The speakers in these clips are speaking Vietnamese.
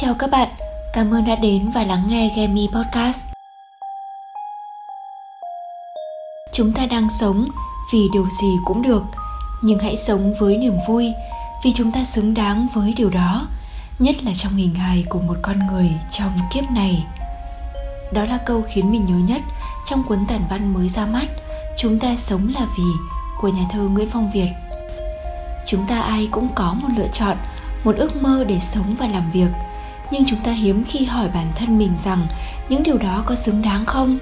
Chào các bạn, cảm ơn đã đến và lắng nghe Gemi Podcast. Chúng ta đang sống vì điều gì cũng được, nhưng hãy sống với niềm vui vì chúng ta xứng đáng với điều đó, nhất là trong hình hài của một con người trong kiếp này. Đó là câu khiến mình nhớ nhất trong cuốn tản văn mới ra mắt Chúng ta sống là vì của nhà thơ Nguyễn Phong Việt. Chúng ta ai cũng có một lựa chọn, một ước mơ để sống và làm việc – nhưng chúng ta hiếm khi hỏi bản thân mình rằng những điều đó có xứng đáng không?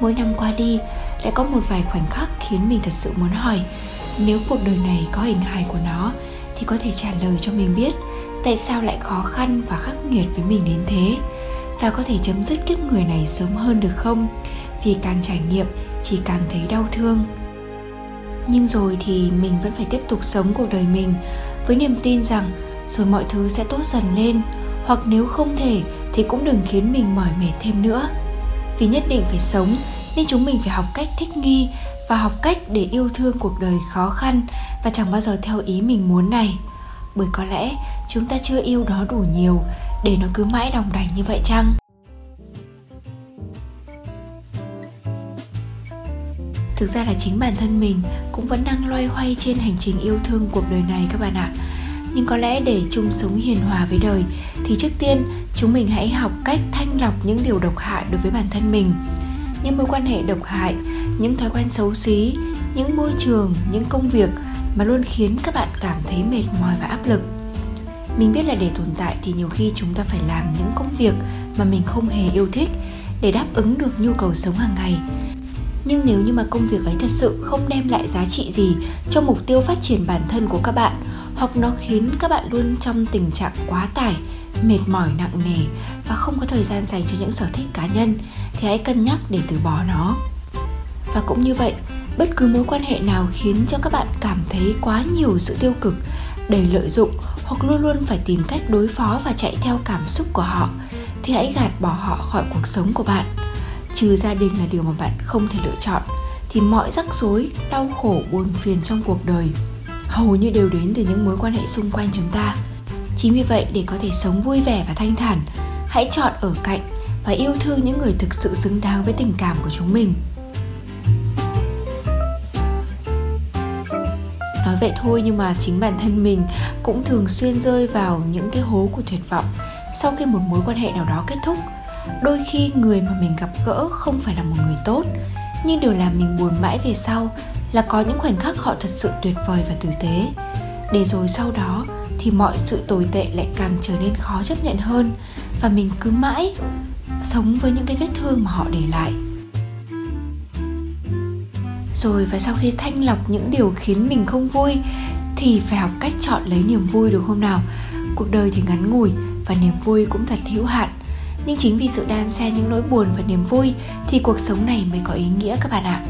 Mỗi năm qua đi, lại có một vài khoảnh khắc khiến mình thật sự muốn hỏi, nếu cuộc đời này có hình hài của nó, thì có thể trả lời cho mình biết tại sao lại khó khăn và khắc nghiệt với mình đến thế, và có thể chấm dứt kiếp người này sớm hơn được không? Vì càng trải nghiệm, chỉ càng thấy đau thương. Nhưng rồi thì mình vẫn phải tiếp tục sống cuộc đời mình với niềm tin rằng rồi mọi thứ sẽ tốt dần lên. Hoặc nếu không thể thì cũng đừng khiến mình mỏi mệt thêm nữa. Vì nhất định phải sống, nên chúng mình phải học cách thích nghi và học cách để yêu thương cuộc đời khó khăn và chẳng bao giờ theo ý mình muốn này. Bởi có lẽ chúng ta chưa yêu đó đủ nhiều để nó cứ mãi đồng đành như vậy chăng? Thực ra là chính bản thân mình cũng vẫn đang loay hoay trên hành trình yêu thương cuộc đời này các bạn ạ nhưng có lẽ để chung sống hiền hòa với đời, thì trước tiên, chúng mình hãy học cách thanh lọc những điều độc hại đối với bản thân mình. Những mối quan hệ độc hại, những thói quen xấu xí, những môi trường, những công việc mà luôn khiến các bạn cảm thấy mệt mỏi và áp lực. Mình biết là để tồn tại thì nhiều khi chúng ta phải làm những công việc mà mình không hề yêu thích để đáp ứng được nhu cầu sống hàng ngày. Nhưng nếu như mà công việc ấy thật sự không đem lại giá trị gì cho mục tiêu phát triển bản thân của các bạn hoặc nó khiến các bạn luôn trong tình trạng quá tải, mệt mỏi nặng nề và không có thời gian dành cho những sở thích cá nhân, thì hãy cân nhắc để từ bỏ nó. Và cũng như vậy, bất cứ mối quan hệ nào khiến cho các bạn cảm thấy quá nhiều sự tiêu cực, đầy lợi dụng hoặc luôn luôn phải tìm cách đối phó và chạy theo cảm xúc của họ, thì hãy gạt bỏ họ khỏi cuộc sống của bạn. Trừ gia đình là điều mà bạn không thể lựa chọn, thì mọi rắc rối, đau khổ, buồn phiền trong cuộc đời hầu như đều đến từ những mối quan hệ xung quanh chúng ta. Chính vì vậy, để có thể sống vui vẻ và thanh thản, hãy chọn ở cạnh và yêu thương những người thực sự xứng đáng với tình cảm của chúng mình. Nói vậy thôi nhưng mà chính bản thân mình cũng thường xuyên rơi vào những cái hố của tuyệt vọng sau khi một mối quan hệ nào đó kết thúc. Đôi khi người mà mình gặp gỡ không phải là một người tốt, nhưng điều làm mình buồn mãi về sau là có những khoảnh khắc họ thật sự tuyệt vời và tử tế. Để rồi sau đó thì mọi sự tồi tệ lại càng trở nên khó chấp nhận hơn và mình cứ mãi sống với những cái vết thương mà họ để lại. Rồi và sau khi thanh lọc những điều khiến mình không vui thì phải học cách chọn lấy niềm vui được không nào. Cuộc đời thì ngắn ngủi và niềm vui cũng thật hữu hạn. Nhưng chính vì sự đan xen những nỗi buồn và niềm vui thì cuộc sống này mới có ý nghĩa các bạn ạ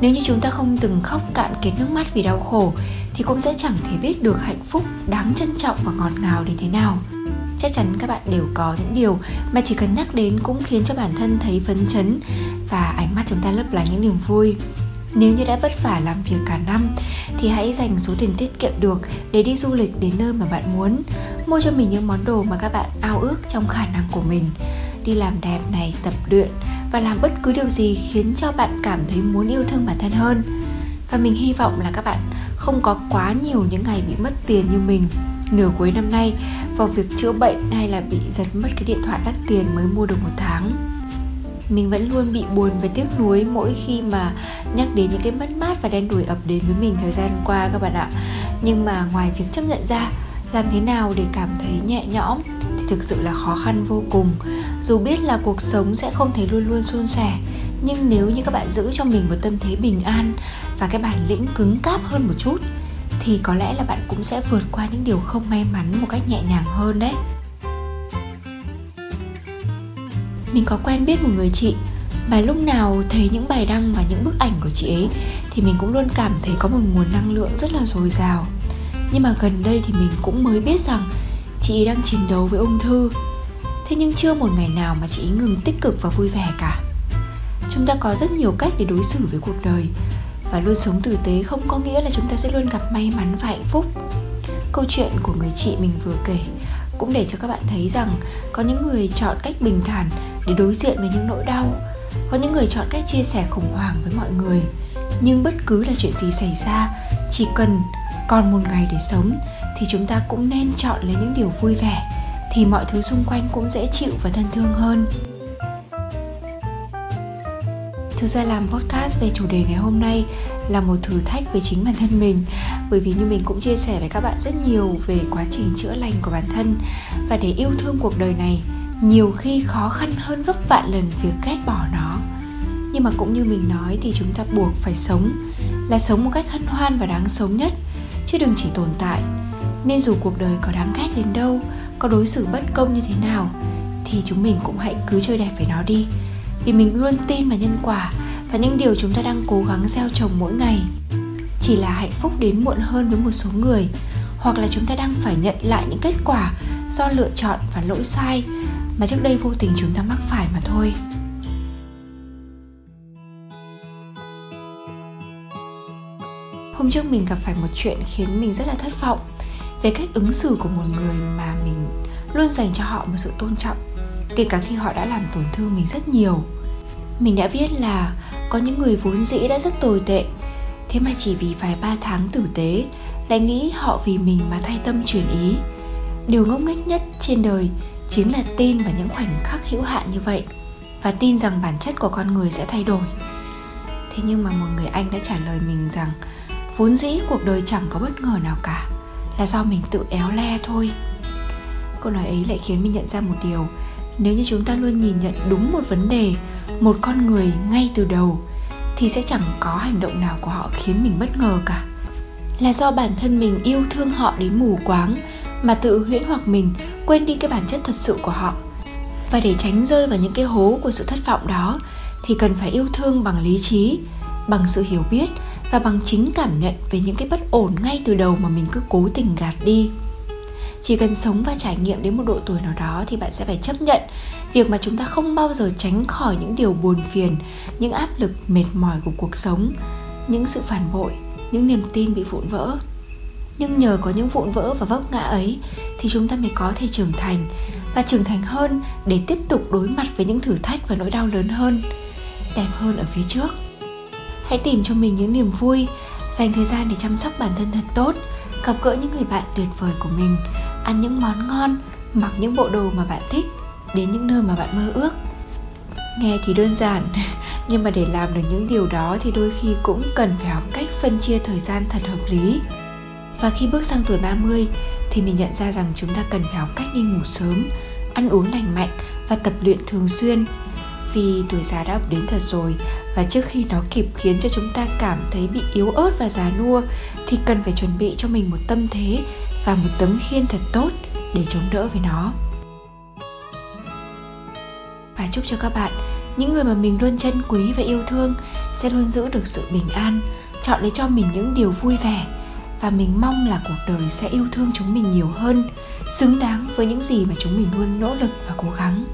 nếu như chúng ta không từng khóc cạn kiệt nước mắt vì đau khổ, thì cũng sẽ chẳng thể biết được hạnh phúc đáng trân trọng và ngọt ngào đến thế nào. Chắc chắn các bạn đều có những điều mà chỉ cần nhắc đến cũng khiến cho bản thân thấy phấn chấn và ánh mắt chúng ta lấp lánh những niềm vui. Nếu như đã vất vả làm việc cả năm, thì hãy dành số tiền tiết kiệm được để đi du lịch đến nơi mà bạn muốn. Mua cho mình những món đồ mà các bạn ao ước trong khả năng của mình. Đi làm đẹp này, tập luyện và làm bất cứ điều gì khiến cho bạn cảm thấy muốn yêu thương bản thân hơn. Và mình hy vọng là các bạn không có quá nhiều những ngày bị mất tiền như mình. Nửa cuối năm nay, vào việc chữa bệnh hay là bị giật mất cái điện thoại đắt tiền mới mua được một tháng, mình vẫn luôn bị buồn và tiếc nuối mỗi khi mà nhắc đến những cái mất mát và đen đủi ập đến với mình thời gian qua các bạn ạ. Nhưng mà ngoài việc chấp nhận ra, làm thế nào để cảm thấy nhẹ nhõm? Thực sự là khó khăn vô cùng. Dù biết là cuộc sống sẽ không thể luôn luôn suôn sẻ, nhưng nếu như các bạn giữ cho mình một tâm thế bình an và cái bản lĩnh cứng cáp hơn một chút, thì có lẽ là bạn cũng sẽ vượt qua những điều không may mắn một cách nhẹ nhàng hơn đấy. Mình có quen biết một người chị mà lúc nào thấy những bài đăng và những bức ảnh của chị ấy thì mình cũng luôn cảm thấy có một nguồn năng lượng rất là dồi dào. Nhưng mà gần đây thì mình cũng mới biết rằng chị ý đang chiến đấu với ung thư. Thế nhưng chưa một ngày nào mà chị ấy ngừng tích cực và vui vẻ cả. Chúng ta có rất nhiều cách để đối xử với cuộc đời và luôn sống tử tế không có nghĩa là chúng ta sẽ luôn gặp may mắn và hạnh phúc. Câu chuyện của người chị mình vừa kể cũng để cho các bạn thấy rằng có những người chọn cách bình thản để đối diện với những nỗi đau, có những người chọn cách chia sẻ khủng hoảng với mọi người. Nhưng bất cứ là chuyện gì xảy ra, chỉ cần còn một ngày để sống thì chúng ta cũng nên chọn lấy những điều vui vẻ, thì mọi thứ xung quanh cũng dễ chịu và thân thương hơn. Thực ra làm podcast về chủ đề ngày hôm nay là một thử thách với chính bản thân mình, bởi vì như mình cũng chia sẻ với các bạn rất nhiều về quá trình chữa lành của bản thân. Và để yêu thương cuộc đời này, nhiều khi khó khăn hơn gấp vạn lần việc ghét bỏ nó. Nhưng mà cũng như mình nói thì chúng ta buộc phải sống, là sống một cách hân hoan và đáng sống nhất, chứ đừng chỉ tồn tại nên dù cuộc đời có đáng ghét đến đâu, có đối xử bất công như thế nào, thì chúng mình cũng hãy cứ chơi đẹp với nó đi. Vì mình luôn tin vào nhân quả và những điều chúng ta đang cố gắng gieo trồng mỗi ngày. Chỉ là hạnh phúc đến muộn hơn với một số người, hoặc là chúng ta đang phải nhận lại những kết quả do lựa chọn và lỗi sai mà trước đây vô tình chúng ta mắc phải mà thôi. Hôm trước mình gặp phải một chuyện khiến mình rất là thất vọng về cách ứng xử của một người mà mình luôn dành cho họ một sự tôn trọng. Kể cả khi họ đã làm tổn thương mình rất nhiều. Mình đã biết là có những người vốn dĩ đã rất tồi tệ. Thế mà chỉ vì vài ba tháng tử tế, lại nghĩ họ vì mình mà thay tâm chuyển ý. Điều ngốc nghếch nhất trên đời chính là tin vào những khoảnh khắc hữu hạn như vậy và tin rằng bản chất của con người sẽ thay đổi. Thế nhưng mà một người anh đã trả lời mình rằng vốn dĩ cuộc đời chẳng có bất ngờ nào cả là do mình tự éo le thôi. Câu nói ấy lại khiến mình nhận ra một điều. Nếu như chúng ta luôn nhìn nhận đúng một vấn đề, một con người ngay từ đầu, thì sẽ chẳng có hành động nào của họ khiến mình bất ngờ cả. Là do bản thân mình yêu thương họ đến mù quáng mà tự huyễn hoặc mình quên đi cái bản chất thật sự của họ. Và để tránh rơi vào những cái hố của sự thất vọng đó, thì cần phải yêu thương bằng lý trí, bằng sự hiểu biết và bằng chính cảm nhận về những cái bất ổn ngay từ đầu mà mình cứ cố tình gạt đi. Chỉ cần sống và trải nghiệm đến một độ tuổi nào đó thì bạn sẽ phải chấp nhận việc mà chúng ta không bao giờ tránh khỏi những điều buồn phiền, những áp lực mệt mỏi của cuộc sống, những sự phản bội, những niềm tin bị vụn vỡ. Nhưng nhờ có những vụn vỡ và vấp ngã ấy thì chúng ta mới có thể trưởng thành, và trưởng thành hơn để tiếp tục đối mặt với những thử thách và nỗi đau lớn hơn, đẹp hơn ở phía trước hãy tìm cho mình những niềm vui dành thời gian để chăm sóc bản thân thật tốt gặp gỡ những người bạn tuyệt vời của mình ăn những món ngon mặc những bộ đồ mà bạn thích đến những nơi mà bạn mơ ước. Nghe thì đơn giản nhưng mà để làm được những điều đó thì đôi khi cũng cần phải học cách phân chia thời gian thật hợp lý. Và khi bước sang tuổi 30 thì mình nhận ra rằng chúng ta cần phải học cách đi ngủ sớm, ăn uống lành mạnh và tập luyện thường xuyên. Vì tuổi già đã ập đến thật rồi và trước khi nó kịp khiến cho chúng ta cảm thấy bị yếu ớt và già nua, thì cần phải chuẩn bị cho mình một tâm thế và một tấm khiên thật tốt để chống đỡ với nó. Và chúc cho các bạn, những người mà mình luôn trân quý và yêu thương sẽ luôn giữ được sự bình an, chọn lấy cho mình những điều vui vẻ. Và mình mong là cuộc đời sẽ yêu thương chúng mình nhiều hơn, xứng đáng với những gì mà chúng mình luôn nỗ lực và cố gắng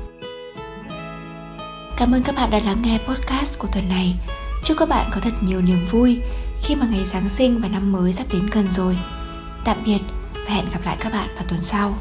cảm ơn các bạn đã lắng nghe podcast của tuần này. Chúc các bạn có thật nhiều niềm vui khi mà ngày giáng sinh và năm mới sắp đến gần rồi. Tạm biệt và hẹn gặp lại các bạn vào tuần sau.